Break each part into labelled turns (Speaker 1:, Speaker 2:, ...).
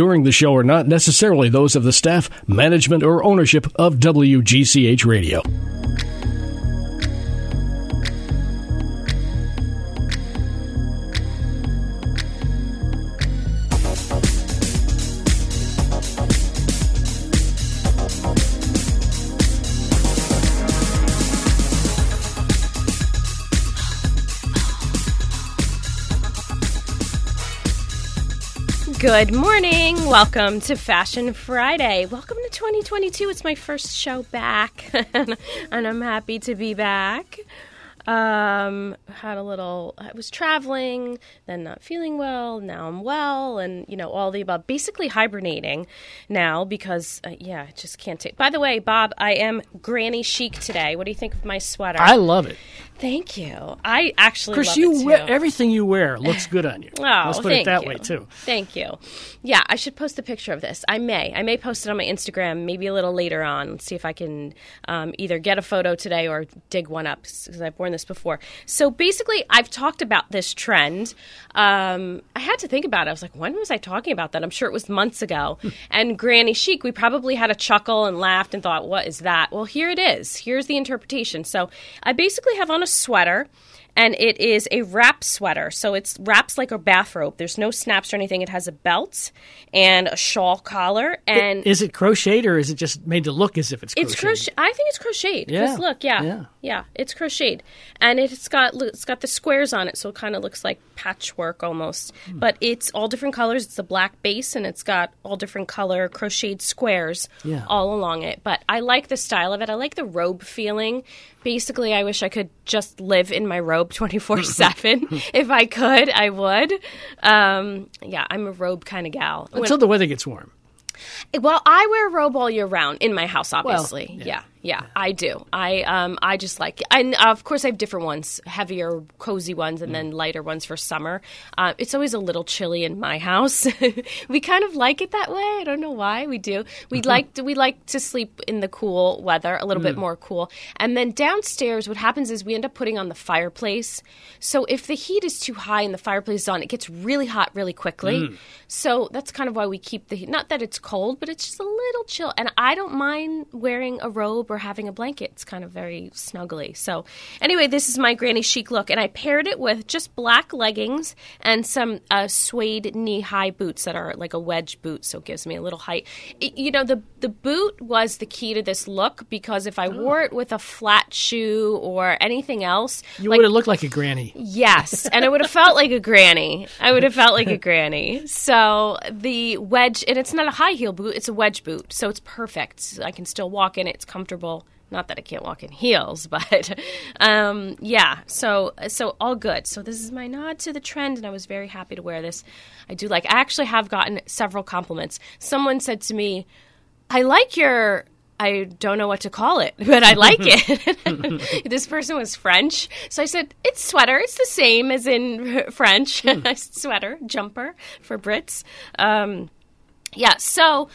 Speaker 1: during the show are not necessarily those of the staff, management, or ownership of WGCH Radio.
Speaker 2: Good morning. Welcome to Fashion Friday. Welcome to 2022. It's my first show back, and I'm happy to be back. Um, had a little, I was traveling, then not feeling well. Now I'm well, and you know, all the above. Basically hibernating now because, uh, yeah, I just can't take. By the way, Bob, I am granny chic today. What do you think of my sweater?
Speaker 1: I love it.
Speaker 2: Thank you. I actually love
Speaker 1: you
Speaker 2: it too.
Speaker 1: wear, everything you wear looks good on you.
Speaker 2: Oh,
Speaker 1: Let's put it that
Speaker 2: you.
Speaker 1: way too.
Speaker 2: Thank you. Yeah, I should post a picture of this. I may. I may post it on my Instagram maybe a little later on. Let's see if I can um, either get a photo today or dig one up because I've worn this before. So basically, I've talked about this trend. Um, I had to think about it. I was like, when was I talking about that? I'm sure it was months ago. and Granny Chic, we probably had a chuckle and laughed and thought, what is that? Well, here it is. Here's the interpretation. So I basically have on a sweater and it is a wrap sweater. So it's wraps like a bathrobe. There's no snaps or anything. It has a belt and a shawl collar, and
Speaker 1: Is it crocheted or is it just made to look as if it's crocheted?
Speaker 2: it's crochet. I think it's crocheted.
Speaker 1: Yeah.
Speaker 2: look, yeah,
Speaker 1: Yeah.
Speaker 2: yeah, it's crocheted, and it's got it's got the squares on it, so it kind of looks like patchwork almost.
Speaker 1: Hmm.
Speaker 2: But it's all different colors. It's a black base, and it's got all different color crocheted squares
Speaker 1: Yeah.
Speaker 2: all along it. But I like the style of it. I like the robe feeling. Basically, I wish I could just live in my robe twenty four seven. If I could, I would. Um, yeah, I'm a robe kind of gal. When-
Speaker 1: Until the weather gets warm.
Speaker 2: well, I wear a robe all year round in my house. Obviously,
Speaker 1: yeah.
Speaker 2: yeah. Yeah, I do. I um, I just like. And uh, of course, I have different ones, heavier, cozy ones, and then lighter ones for summer. Uh, it's always a little chilly in my house. we kind of like it that way. I don't know why we do. We like to, we like to sleep in the cool weather, a little bit more cool. And then downstairs, what happens is we end up putting on the fireplace. So if the heat is too high and the fireplace is on, it gets really hot really quickly. So that's kind of why we keep the heat. Not that it's cold, but it's just a little chill. And I don't mind wearing a robe or having a blanket. It's kind of very snuggly. So anyway, this is my granny chic look, and I paired it with just black leggings and some uh, suede knee-high boots that are like a wedge boot, so it gives me a little height. It- you know, the the boot was the key to this look because if I wore it with a flat shoe or anything else,
Speaker 1: You
Speaker 2: like
Speaker 1: would have looked like a granny.
Speaker 2: Yes, and I would have felt like a granny. I would have felt like a granny. So the wedge, and it's not a high heel boot; it's a wedge boot, so it's perfect. I can still walk in it; it's comfortable. Not that I can't walk in heels, but um, yeah. So so all good. So this is my nod to the trend, and I was very happy to wear this. I do like. I actually have gotten several compliments. Someone said to me, "I like your." I don't know what to call it, but I like it. this person was French. So I said, it's sweater. It's the same as in French. sweater, jumper for Brits. Um, yeah, so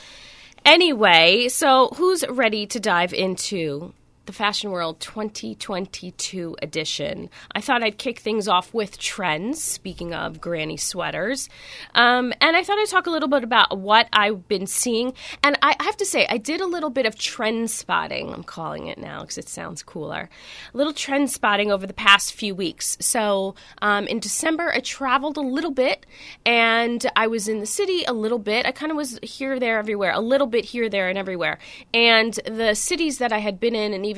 Speaker 2: anyway, so who's ready to dive into the Fashion World 2022 edition? I thought I'd kick things off with trends, speaking of granny sweaters. Um, and I thought I'd talk a little bit about what I've been seeing. And I have to say, I did a little bit of trend spotting, I'm calling it now because it sounds cooler. A little trend spotting over the past few weeks. So um, in December, I traveled a little bit and I was in the city a little bit. I kind of was here, there, everywhere, a little bit here, there, and everywhere. And the cities that I had been in, and even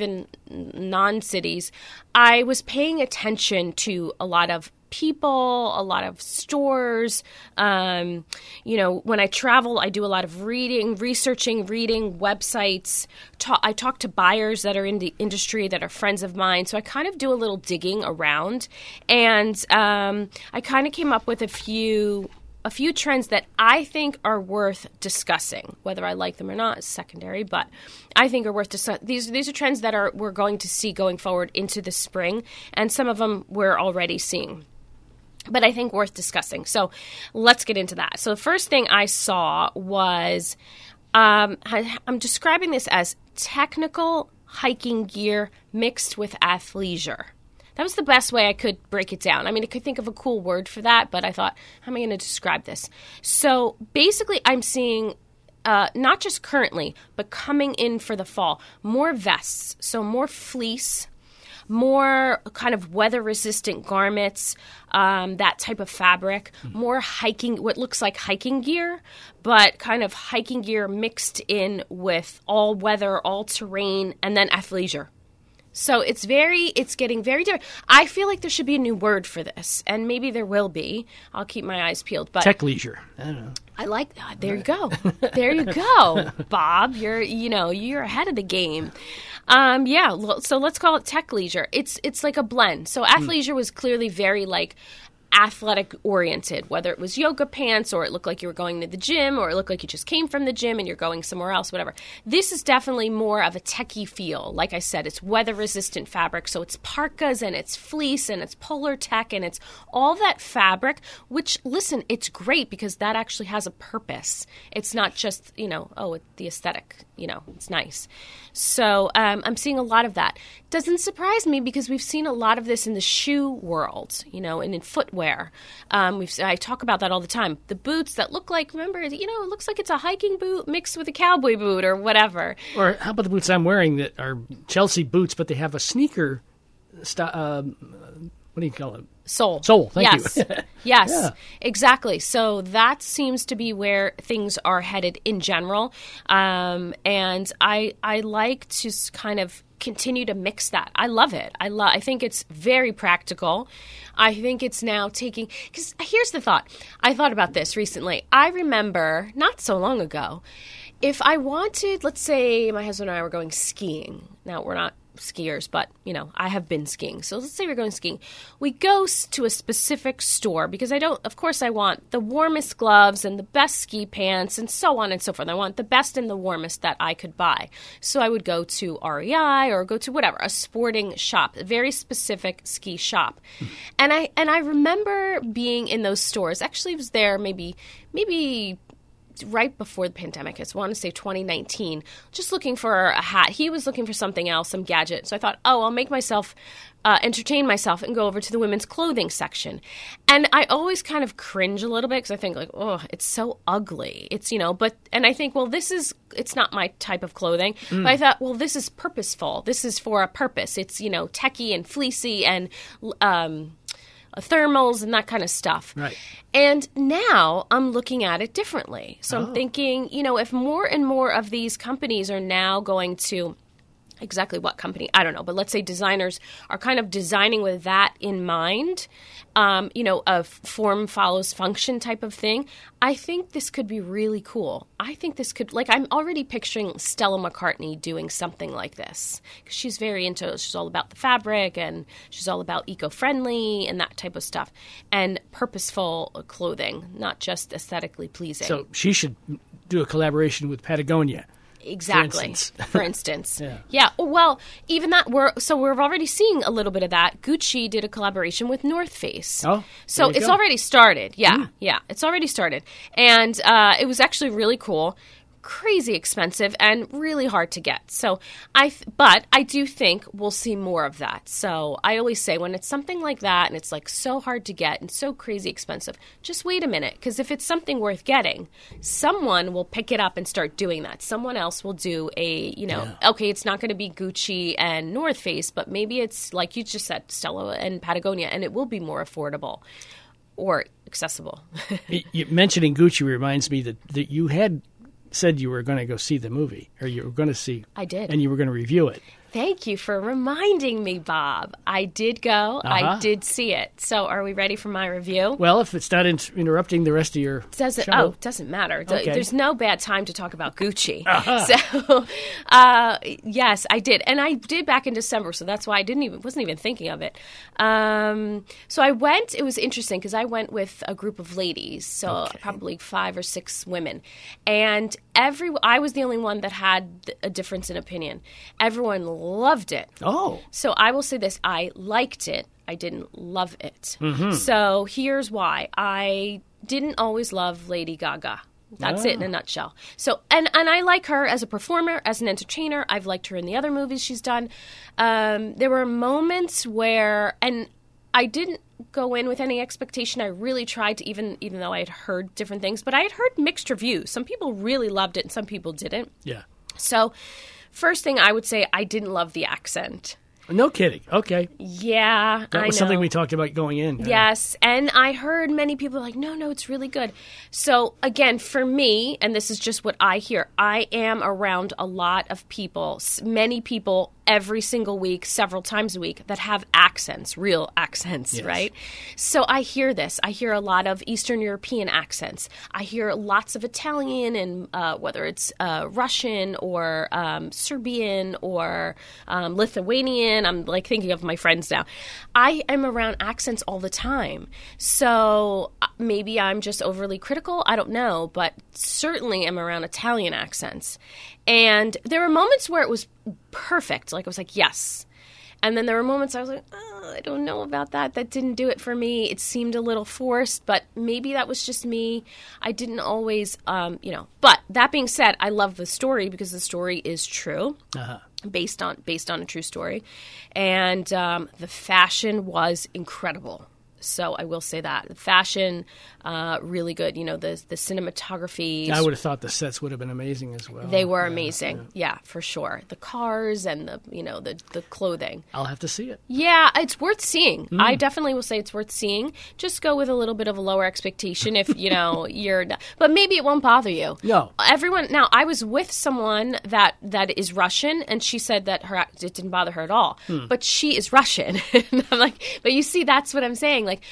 Speaker 2: non cities, I was paying attention to a lot of people, a lot of stores. Um, you know, when I travel, I do a lot of reading, researching, reading websites. Ta- I talk to buyers that are in the industry that are friends of mine. So I kind of do a little digging around, and um, I kind of came up with a few. A few trends that I think are worth discussing. Whether I like them or not is secondary, but I think are worth discussing. These these are trends that are we're going to see going forward into the spring, and some of them we're already seeing but I think worth discussing. So let's get into that. So the first thing I saw was um, I, I'm describing this as technical hiking gear mixed with athleisure. That was the best way I could break it down. I mean, I could think of a cool word for that, but I thought, how am I going to describe this? So basically, I'm seeing uh, not just currently, but coming in for the fall, more vests, so more fleece, more kind of weather resistant garments, um, that type of fabric, more hiking, what looks like hiking gear, but kind of hiking gear mixed in with all weather, all terrain, and then athleisure. So it's very, it's getting very different. I feel like there should be a new word for this, and maybe there will be. I'll keep my eyes peeled. But
Speaker 1: Tech leisure. I don't know.
Speaker 2: I like that. There you go. there you go, Bob. You're you know you're ahead of the game. Um, yeah. So let's call it tech leisure. It's it's like a blend. So athleisure was clearly very like athletic oriented, whether it was yoga pants or it looked like you were going to the gym or it looked like you just came from the gym and you're going somewhere else, whatever. This is definitely more of a techie feel. Like I said, it's weather resistant fabric. So it's parkas and it's fleece and it's Polartec and it's all that fabric, which listen, it's great because that actually has a purpose. It's not just, you know, oh, the aesthetic, you know, it's nice. So um, I'm seeing a lot of that. Doesn't surprise me because we've seen a lot of this in the shoe world, you know, and in footwear. Um, we've I talk about that all the time. The boots that look like, remember, you know, it looks like it's a hiking boot mixed with a cowboy boot or whatever.
Speaker 1: Or how about the boots I'm wearing that are Chelsea boots, but they have a sneaker. St- um, what do you call it?
Speaker 2: Soul.
Speaker 1: Sole, thank
Speaker 2: yes.
Speaker 1: you.
Speaker 2: yes.
Speaker 1: Yeah.
Speaker 2: Exactly. So that seems to be where things are headed in general. Um, and I I like to kind of continue to mix that. I love it. I love I think it's very practical. I think it's now taking cuz here's the thought. I thought about this recently. I remember not so long ago if I wanted, let's say my husband and I were going skiing. Now we're not skiers, but you know, I have been skiing. So let's say we're going skiing. We go to a specific store because I don't, of course, I want the warmest gloves and the best ski pants and so on and so forth. I want the best and the warmest that I could buy. So I would go to REI or go to whatever, a sporting shop, a very specific ski shop. And I and I remember being in those stores. Actually, was there maybe maybe right before the pandemic. I want to say 2019. Just looking for a hat. He was looking for something else, some gadget. So I thought, oh, I'll make myself uh, entertain myself and go over to the women's clothing section. And I always kind of cringe a little bit because I think like, oh, it's so ugly. It's you know, but and I think, well, this is it's not my type of clothing. But I thought, well, this is purposeful. This is for a purpose. It's you know, techie and fleecy and um, Uh, thermals and that kind of stuff.
Speaker 1: Right.
Speaker 2: And now I'm looking at it differently. So I'm oh. thinking, you know, if more and more of these companies are now going to exactly what company i don't know but let's say designers are kind of designing with that in mind um, you know a form follows function type of thing. I think this could be really cool. I think this could like i'm already picturing stella mccartney doing something like this because she's very into she's all about the fabric and she's all about eco-friendly and that type of stuff and purposeful clothing not just aesthetically pleasing.
Speaker 1: So she should do a collaboration with Patagonia.
Speaker 2: Exactly.
Speaker 1: instance.
Speaker 2: For instance.
Speaker 1: Yeah.
Speaker 2: Well, even that we're so we're already seeing a little bit of that. Gucci did a collaboration with North Face.
Speaker 1: Oh,
Speaker 2: so it's
Speaker 1: go.
Speaker 2: already started. Yeah, yeah, it's already started, and uh, it was actually really cool. Crazy expensive and really hard to get. So I, th- but I do think we'll see more of that. So I always say when it's something like that and it's like so hard to get and so crazy expensive, just wait a minute because if it's something worth getting, someone will pick it up and start doing that. Someone else will do a, you know, okay, it's not going to be Gucci and North Face, but maybe it's like you just said, Stella and Patagonia, and it will be more affordable or accessible.
Speaker 1: You, mentioning Gucci reminds me that, that you had said you were going to go see the movie, or you were going to see.
Speaker 2: I did.
Speaker 1: and you were going to review it.
Speaker 2: Thank you for reminding me, Bob. I did go. I
Speaker 1: Uh-huh.
Speaker 2: did see it. So, are we ready for my review?
Speaker 1: Well, if it's not in- interrupting the rest of your
Speaker 2: doesn't
Speaker 1: show,
Speaker 2: oh doesn't matter
Speaker 1: Okay.
Speaker 2: there's no bad time to talk about gucci so uh, yes i did and i did back in december so that's why i didn't even wasn't even thinking of it um, so i went it was interesting because i went with a group of ladies so probably five or six women and every i was the only one that had a difference in opinion everyone loved it
Speaker 1: oh,
Speaker 2: so I will say this I liked it, I didn't love it.
Speaker 1: Mm-hmm.
Speaker 2: So here's why I didn't always love Lady Gaga. That's it in a nutshell. So, and and I like her as a performer, as an entertainer. I've liked her in the other movies she's done. Um, there were moments where, and I didn't go in with any expectation. I really tried to, even even though I had heard different things, but I had heard mixed reviews. Some people really loved it, and some people didn't.
Speaker 1: Yeah.
Speaker 2: So, first thing I would say, I didn't love the accent.
Speaker 1: No kidding. Okay.
Speaker 2: Yeah,
Speaker 1: That was something we talked about going in.
Speaker 2: Yes, and I heard many people like, no, no, it's really good. So again, for me, and this is just what I hear, I am around a lot of people, many people every single week, several times a week, that have accents, real accents,
Speaker 1: Yes.
Speaker 2: right? So I hear this. I hear a lot of Eastern European accents. I hear lots of Italian and uh, whether it's uh, Russian or um, Serbian or um, Lithuanian. I'm like thinking of my friends now. I am around accents all the time. So uh, maybe I'm just overly critical. I don't know, but certainly am around Italian accents. And there were moments where it was perfect. Like I was like, yes. And then there were moments I was like, oh, I don't know about that. That didn't do it for me. It seemed a little forced, but maybe that was just me. I didn't always, um, you know. But that being said, I love the story because the story is true,
Speaker 1: Uh-huh.
Speaker 2: based on based on a true story, and um, the fashion was incredible. So I will say that the fashion, uh, really good. You know, the the cinematography.
Speaker 1: I would have thought the sets would have been amazing as well.
Speaker 2: they were
Speaker 1: Yeah,
Speaker 2: amazing. Yeah. for sure. The cars and the you know the the clothing.
Speaker 1: I'll have to see it.
Speaker 2: Yeah, it's worth seeing.
Speaker 1: Hmm.
Speaker 2: I definitely will say it's worth seeing. Just go with a little bit of a lower expectation if you know you're. Not, but maybe it won't bother you.
Speaker 1: No.
Speaker 2: Everyone. Now, I was with someone that that is Russian, and she said that her it didn't bother her at all.
Speaker 1: Hmm.
Speaker 2: But she is Russian, and I'm like, but you see, that's what I'm saying. Like,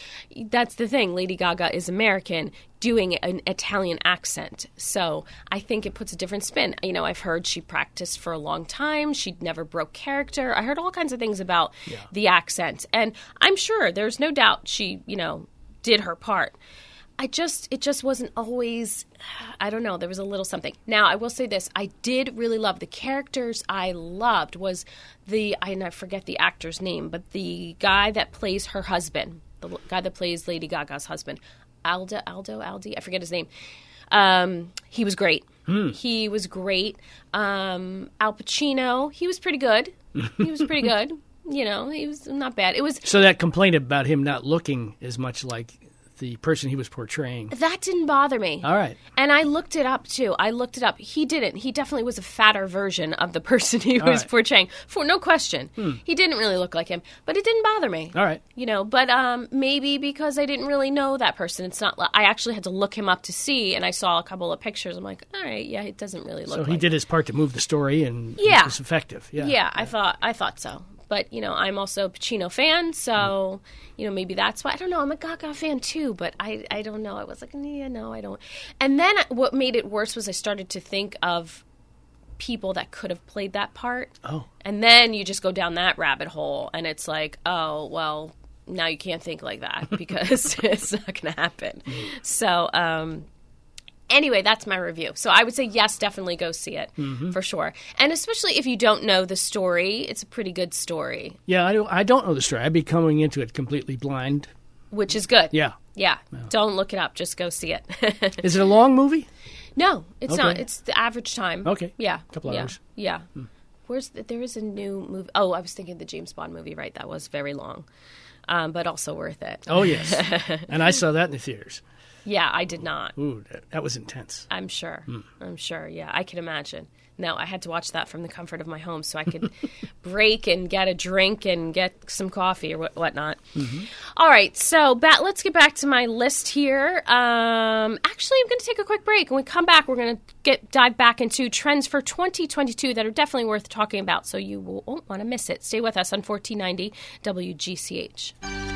Speaker 2: that's the thing. Lady Gaga is American. Doing an Italian accent. So I think it puts a different spin. You know, I've heard she practiced for a long time. She never broke character. I heard all kinds of things about the accent. And I'm sure there's no doubt she, you know, did her part. I just, it just wasn't always, I don't know, there was a little something. Now, I will say this I did really love the characters I loved was the, I forget the actor's name, but the guy that plays her husband, the guy that plays Lady Gaga's husband, Aldo, Aldo, Aldi, I forget his name. Um, he was great. He was great. Um, Al Pacino, he was pretty good. He was pretty good. You know, he was not bad. It was
Speaker 1: So that complaint about him not looking as much like the person he was portraying.
Speaker 2: that didn't bother me.
Speaker 1: All right.
Speaker 2: And I looked it up too. I looked it up. He didn't. He definitely was a fatter version of the person he was
Speaker 1: right.
Speaker 2: portraying. For no question, he didn't really look like him, but it didn't bother me.
Speaker 1: All right.
Speaker 2: You know, but um, maybe because I didn't really know that person. It's not. I actually had to look him up to see, and I saw a couple of pictures. I'm like, all right, yeah, it doesn't really look.
Speaker 1: So he
Speaker 2: like
Speaker 1: did his part to move the story and
Speaker 2: Yeah.
Speaker 1: it was effective. Yeah.
Speaker 2: yeah, I thought I thought so. But you know, I'm also a Pacino fan, so you know maybe that's why. I don't know. I'm a Gaga fan too, but I I don't know. I was like, yeah, no, I don't. And then what made it worse was I started to think of people that could have played that part,
Speaker 1: Oh.
Speaker 2: and then you just go down that rabbit hole, and it's like, oh well, now you can't think like that because it's not going to happen. So. um Anyway, that's my review. So I would say yes, definitely go see it for sure. And especially if you don't know the story, it's a pretty good story,
Speaker 1: Yeah, I don't, I don't know the story. I'd be coming into it completely blind.
Speaker 2: which is good.
Speaker 1: Yeah.
Speaker 2: Yeah. Don't look it up, just go see it.
Speaker 1: Is it a long movie?
Speaker 2: no, it's
Speaker 1: Okay.
Speaker 2: not. It's the average time.
Speaker 1: Okay.
Speaker 2: Yeah.
Speaker 1: Couple
Speaker 2: yeah.
Speaker 1: hours.
Speaker 2: Yeah. Where's the, there is a new movie? Oh, I was thinking the James Bond movie, right? That was very long. Um, but also worth it.
Speaker 1: Oh, yes. and I saw that in the theaters.
Speaker 2: Yeah, I did not.
Speaker 1: Ooh, that, that was intense.
Speaker 2: I'm sure.
Speaker 1: Hmm.
Speaker 2: I'm sure. Yeah, I can imagine. No, I had to watch that from the comfort of my home so I could break and get a drink and get some coffee or what, whatnot.
Speaker 1: Mm-hmm.
Speaker 2: All right, so bat, let's get back to my list here. Um, actually, I'm going to take a quick break. When we come back, we're going to get dive back into trends for 2022 that are definitely worth talking about. So you won't want to miss it. Stay with us on 1490 WGCH.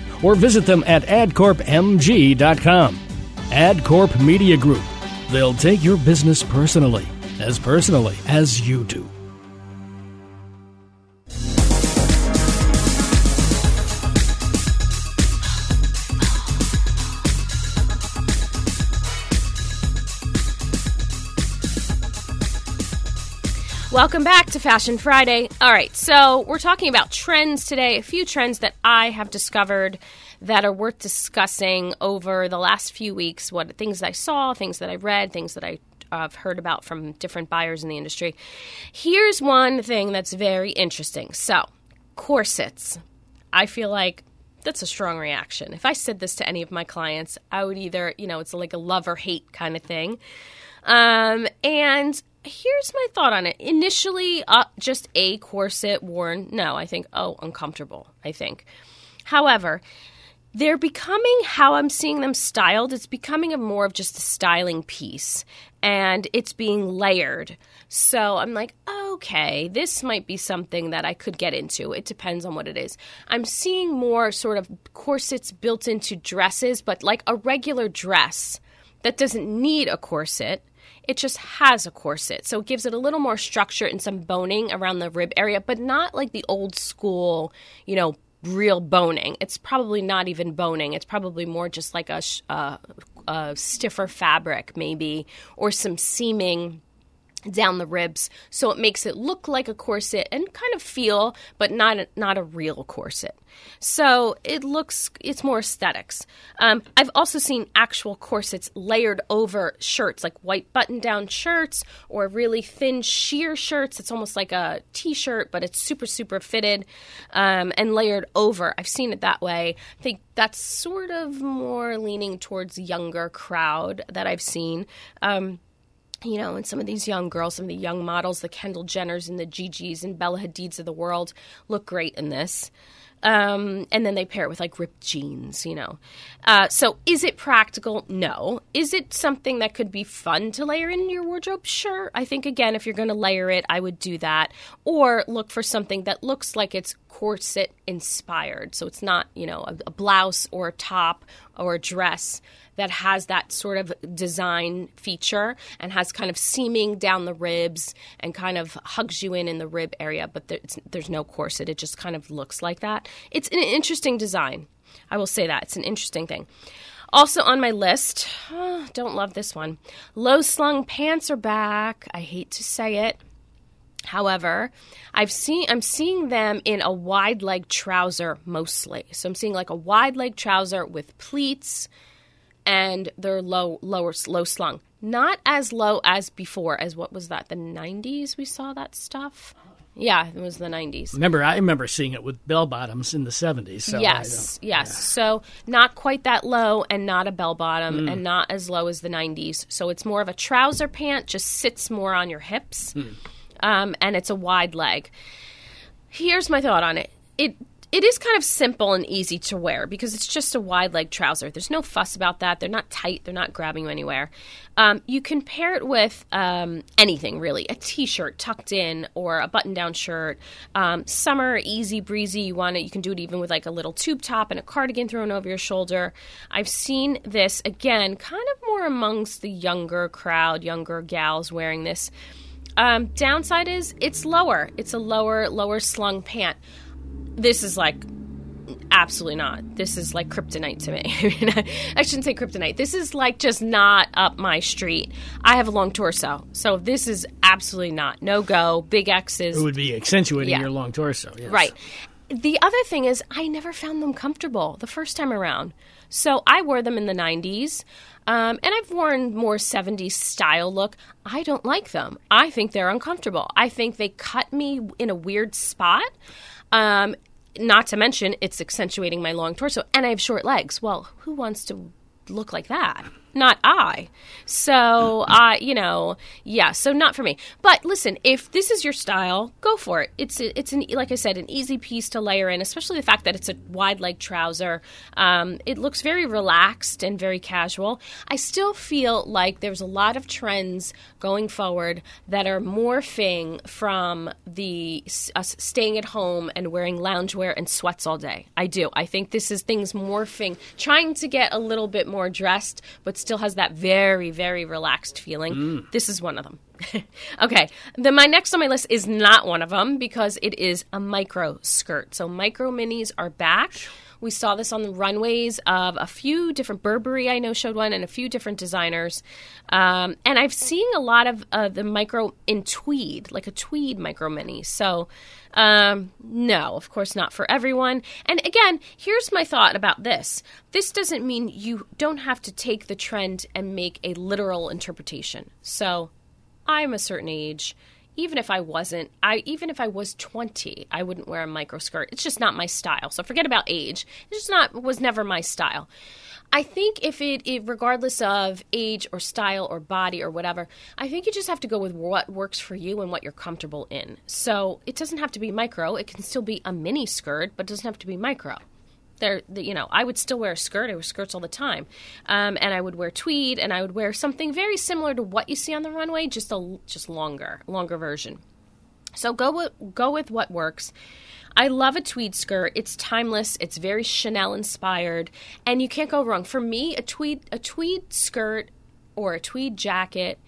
Speaker 3: or visit them at adcorpmg.com. AdCorp Media Group. They'll take your business personally, as personally as you do.
Speaker 2: Welcome back to Fashion Friday. All right, so we're talking about trends today, a few trends that I have discovered that are worth discussing over the last few weeks. What things that I saw, things that I read, things that I have heard about from different buyers in the industry. Here's one thing that's very interesting. So, corsets. I feel like that's a strong reaction. If I said this to any of my clients, I would either, you know, it's like a love or hate kind of thing. Um, and here's my thought on it. Initially, uh, just a corset worn. No, I think, oh, uncomfortable, I think. However, they're becoming how I'm seeing them styled. It's becoming a more of just a styling piece and it's being layered. So I'm like, okay, this might be something that I could get into. It depends on what it is. I'm seeing more sort of corsets built into dresses, but like a regular dress that doesn't need a corset it just has a corset. So it gives it a little more structure and some boning around the rib area, but not like the old school, you know, real boning. It's probably not even boning. It's probably more just like a, uh, a stiffer fabric, maybe, or some seaming down the ribs so it makes it look like a corset and kind of feel but not a, not a real corset. So it looks it's more aesthetics. Um, i've also seen actual corsets layered over shirts like white button down shirts or really thin sheer shirts. It's almost like a t-shirt but it's super super fitted um, and layered over. I've seen it that way. I think that's sort of more leaning towards younger crowd that i've seen. Um, you know, and some of these young girls, some of the young models, the Kendall Jenners and the Gigi's and Bella Hadids of the world look great in this. Um, and then they pair it with like ripped jeans, you know. Uh, so is it practical? No. Is it something that could be fun to layer in your wardrobe? Sure. I think, again, if you're going to layer it, I would do that. Or look for something that looks like it's corset inspired. So it's not, you know, a, a blouse or a top or a dress that has that sort of design feature and has kind of seaming down the ribs and kind of hugs you in in the rib area, but there's, there's no corset. It just kind of looks like that. It's an interesting design. I will say that. It's an interesting thing. Also on my list, oh, don't love this one. Low slung pants are back. I hate to say it. However, I've seen I'm seeing them in a wide leg trouser mostly. So I'm seeing like a wide leg trouser with pleats and they're low lower low slung. Not as low as before as what was that? The 90s we saw that stuff. Yeah, it was the 90s.
Speaker 1: Remember, I remember seeing it with bell bottoms in the 70s. So
Speaker 2: yes, yes. Yeah. So not quite that low and not a bell bottom mm. and not as low as the 90s. So it's more of a trouser pant, just sits more on your hips. Mm um, and it's a wide leg. Here's my thought on it. It it is kind of simple and easy to wear because it's just a wide leg trouser. There's no fuss about that. They're not tight. They're not grabbing you anywhere. Um, you can pair it with um, anything really a t shirt tucked in or a button down shirt. Um, summer, easy breezy. You want it. You can do it even with like a little tube top and a cardigan thrown over your shoulder. I've seen this again, kind of more amongst the younger crowd, younger gals wearing this. Um, downside is it's lower. It's a lower, lower slung pant. This is like absolutely not. This is like kryptonite to me. I shouldn't say kryptonite. This is like just not up my street. I have a long torso, so this is absolutely not no go. Big X's.
Speaker 1: It would be accentuating yeah. your long torso. Yes.
Speaker 2: Right. The other thing is, I never found them comfortable the first time around. So I wore them in the 90s. Um, and I've worn more 70s style look. I don't like them. I think they're uncomfortable. I think they cut me in a weird spot. Um, not to mention, it's accentuating my long torso, and I have short legs. Well, who wants to look like that? Not I. So, uh, you know, yeah, so not for me. But listen, if this is your style, go for it. It's it's an like I said, an easy piece to layer in, especially the fact that it's a wide leg trouser. Um, it looks very relaxed and very casual. I still feel like there's a lot of trends going forward that are morphing from the us staying at home and wearing loungewear and sweats all day. I do. I think this is things morphing, trying to get a little bit more dressed, but still has that very, very relaxed feeling. Mm. This is one of them. okay, then my next on my list is not one of them because it is a micro skirt. So micro minis are back. We saw this on the runways of a few different Burberry, I know, showed one, and a few different designers. Um, and I've seen a lot of uh, the micro in tweed, like a tweed micro mini. So, um, no, of course not for everyone. And again, here's my thought about this this doesn't mean you don't have to take the trend and make a literal interpretation. So, I'm a certain age even if I wasn't, I even if I was 20, I wouldn't wear a micro skirt. It's just not my style. So forget about age. It's just not was never my style. I think if it, it regardless of age or style or body or whatever, I think you just have to go with what works for you and what you're comfortable in. So it doesn't have to be micro. It can still be a mini skirt, but it doesn't have to be micro there you know i would still wear a skirt i wear skirts all the time um, and i would wear tweed and i would wear something very similar to what you see on the runway just a just longer longer version so go with go with what works I love a tweed skirt. It's timeless. It's very Chanel inspired, and you can't go wrong. For me, a tweed a tweed skirt or a tweed jacket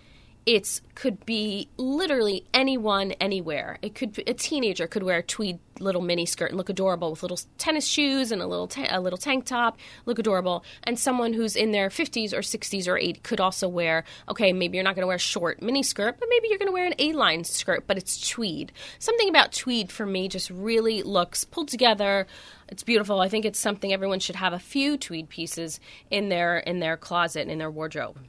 Speaker 2: it's could be literally anyone anywhere. It could a teenager could wear a tweed little mini skirt and look adorable with little tennis shoes and a little ta- a little tank top, look adorable. And someone who's in their 50s or 60s or 80 could also wear okay, maybe you're not going to wear a short mini skirt, but maybe you're going to wear an A-line skirt, but it's tweed. Something about tweed for me just really looks pulled together. It's beautiful. I think it's something everyone should have a few tweed pieces in their in their closet in their wardrobe.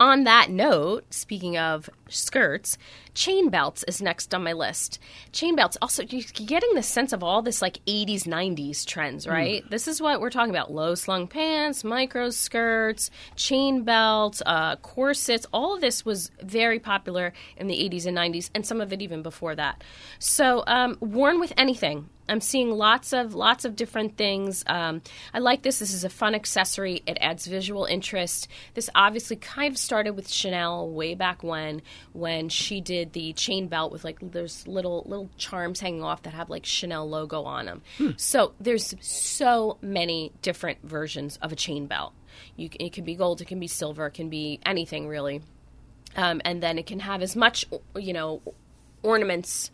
Speaker 2: On that note, speaking of skirts, chain belts is next on my list. Chain belts, also, you're getting the sense of all this like 80s, 90s trends, right? Mm. This is what we're talking about low slung pants, micro skirts, chain belts, uh, corsets. All of this was very popular in the 80s and 90s, and some of it even before that. So, um, worn with anything. I'm seeing lots of lots of different things. Um, I like this. This is a fun accessory. It adds visual interest. This obviously kind of started with Chanel way back when, when she did the chain belt with like there's little little charms hanging off that have like Chanel logo on them. Hmm. So there's so many different versions of a chain belt. You, it can be gold, it can be silver, it can be anything really, um, and then it can have as much you know ornaments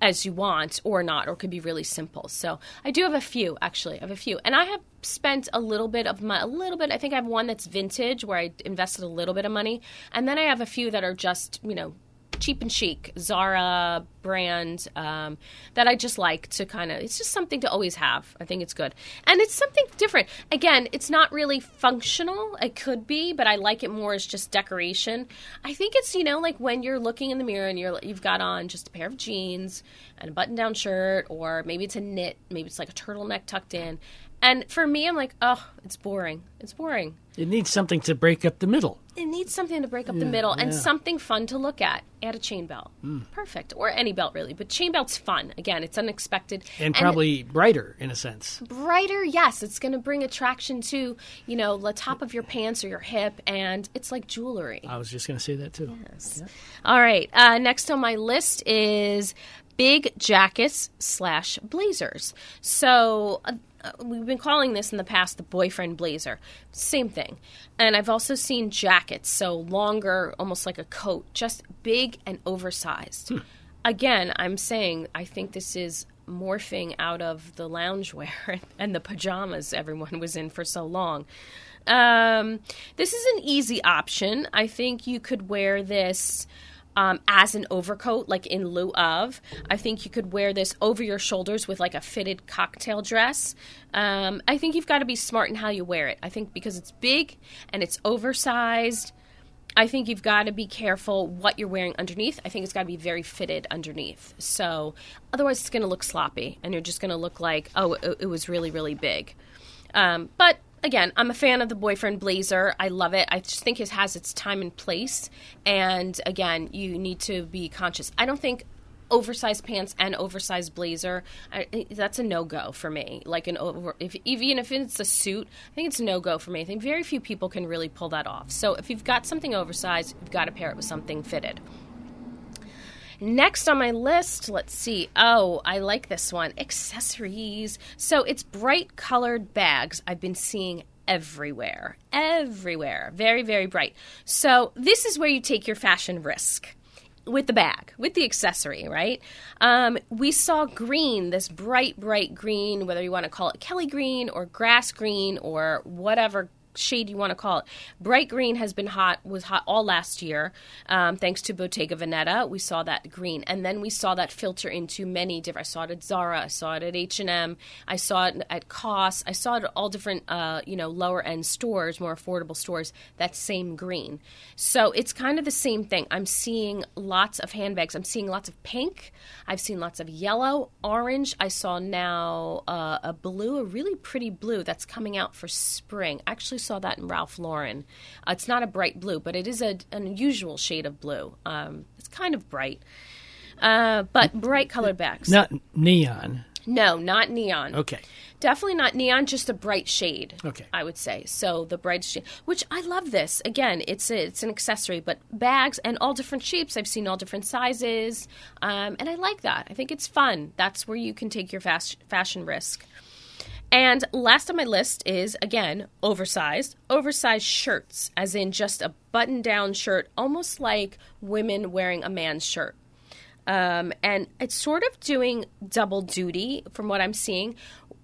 Speaker 2: as you want or not or could be really simple so i do have a few actually i have a few and i have spent a little bit of my a little bit i think i have one that's vintage where i invested a little bit of money and then i have a few that are just you know cheap and chic Zara brand um, that I just like to kind of. It's just something to always have. I think it's good, and it's something different. Again, it's not really functional. It could be, but I like it more as just decoration. I think it's you know like when you're looking in the mirror and you're you've got on just a pair of jeans and a button-down shirt, or maybe it's a knit, maybe it's like a turtleneck tucked in, and for me, I'm like, oh, it's boring. It's boring.
Speaker 1: It needs something to break up the middle.
Speaker 2: It needs something to break up yeah, the middle and something fun to look at. Add a chain belt. Mm. Perfect. Or any belt, really. But chain belt's fun. Again, it's unexpected.
Speaker 1: And, and probably brighter, in a sense.
Speaker 2: Brighter, yes. It's going to bring attraction to, you know, the top of your pants or your hip. And it's like jewelry.
Speaker 1: I was just going to say that, too.
Speaker 2: Yes. Yeah. All right. Uh, next on my list is big jackets slash blazers. So uh, uh, we've been calling this in the past the boyfriend blazer. Same thing. And I've also seen jackets, so longer, almost like a coat, just big and oversized. Hmm. Again, I'm saying I think this is morphing out of the loungewear and the pajamas everyone was in for so long. Um, this is an easy option. I think you could wear this um, as an overcoat, like in lieu of. I think you could wear this over your shoulders with like a fitted cocktail dress. Um, I think you've got to be smart in how you wear it. I think because it's big and it's oversized. I think you've got to be careful what you're wearing underneath. I think it's got to be very fitted underneath. So otherwise, it's going to look sloppy, and you're just going to look like, oh, it, it was really, really big. Um, but again, I'm a fan of the boyfriend blazer. I love it. I just think it has its time and place. And again, you need to be conscious. I don't think oversized pants and oversized blazer I, that's a no-go for me like an over if even if it's a suit i think it's no-go for me i think very few people can really pull that off so if you've got something oversized you've got to pair it with something fitted Next on my list, let's see. Oh, I like this one accessories. So it's bright colored bags I've been seeing everywhere. Everywhere. Very, very bright. So this is where you take your fashion risk with the bag, with the accessory, right? Um, we saw green, this bright, bright green, whether you want to call it Kelly green or grass green or whatever shade you want to call it. Bright green has been hot, was hot all last year, um, thanks to Bottega Veneta. We saw that green, and then we saw that filter into many different. I saw it at Zara, I saw it at H and M, I saw it at COS, I saw it at all different, uh, you know, lower end stores, more affordable stores. That same green, so it's kind of the same thing. I'm seeing lots of handbags. I'm seeing lots of pink. I've seen lots of yellow, orange. I saw now uh, a blue, a really pretty blue that's coming out for spring. Actually saw that in Ralph Lauren. Uh, it's not a bright blue, but it is a, an unusual shade of blue. Um, it's kind of bright, uh, but bright colored bags.
Speaker 1: Not neon.
Speaker 2: No, not neon.
Speaker 1: Okay.
Speaker 2: Definitely not neon, just a bright shade.
Speaker 1: Okay.
Speaker 2: I would say. So the bright shade, which I love this. Again, it's a, it's an accessory, but bags and all different shapes. I've seen all different sizes, um, and I like that. I think it's fun. That's where you can take your fast, fashion risk. And last on my list is again oversized, oversized shirts, as in just a button down shirt, almost like women wearing a man's shirt. Um, and it's sort of doing double duty from what I'm seeing.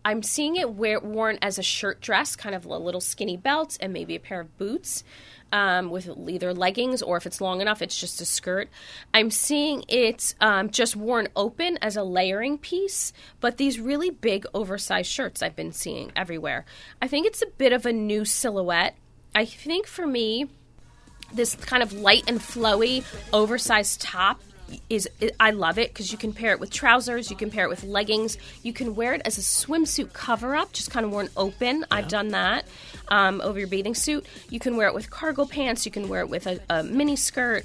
Speaker 2: I'm seeing it wear, worn as a shirt dress, kind of a little skinny belt and maybe a pair of boots um, with either leggings or if it's long enough, it's just a skirt. I'm seeing it um, just worn open as a layering piece, but these really big oversized shirts I've been seeing everywhere. I think it's a bit of a new silhouette. I think for me, this kind of light and flowy oversized top is I love it because you can pair it with trousers, you can pair it with leggings, you can wear it as a swimsuit cover up, just kind of worn open. Yeah. I've done that um, over your bathing suit. You can wear it with cargo pants, you can wear it with a, a mini skirt.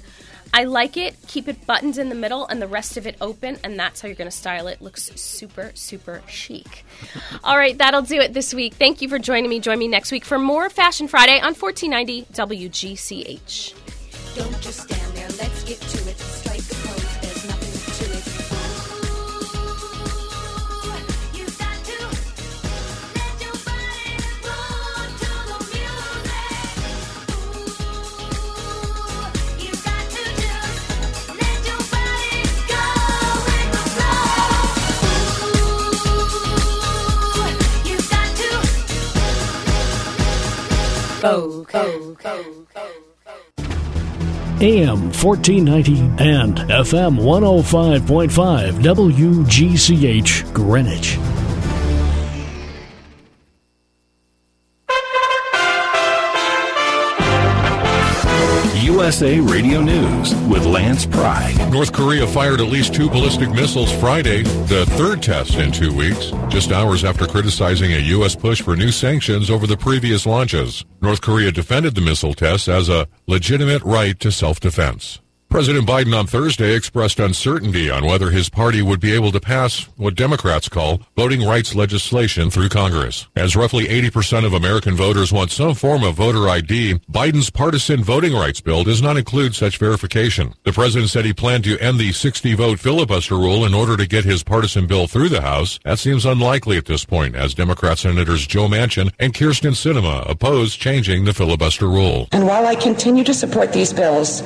Speaker 2: I like it. Keep it buttoned in the middle and the rest of it open, and that's how you're going to style it. Looks super, super chic. All right, that'll do it this week. Thank you for joining me. Join me next week for more Fashion Friday on 1490 WGCH.
Speaker 3: AM 1490 and FM 105.5 WGCH Greenwich. USA Radio News with Lance Pride.
Speaker 4: North Korea fired at least two ballistic missiles Friday, the third test in two weeks, just hours after criticizing a U.S. push for new sanctions over the previous launches. North Korea defended the missile tests as a legitimate right to self-defense. President Biden on Thursday expressed uncertainty on whether his party would be able to pass what Democrats call voting rights legislation through Congress. As roughly 80% of American voters want some form of voter ID, Biden's partisan voting rights bill does not include such verification. The president said he planned to end the 60 vote filibuster rule in order to get his partisan bill through the House. That seems unlikely at this point, as Democrat Senators Joe Manchin and Kyrsten Sinema oppose changing the filibuster rule.
Speaker 5: And while I continue to support these bills,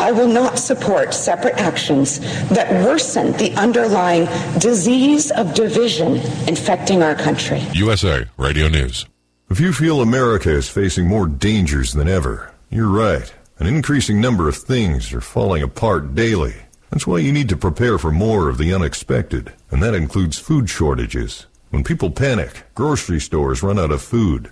Speaker 5: I will not not support separate actions that worsen the underlying disease of division infecting our country.
Speaker 4: USA Radio News.
Speaker 6: If you feel America is facing more dangers than ever, you're right. An increasing number of things are falling apart daily. That's why you need to prepare for more of the unexpected, and that includes food shortages. When people panic, grocery stores run out of food.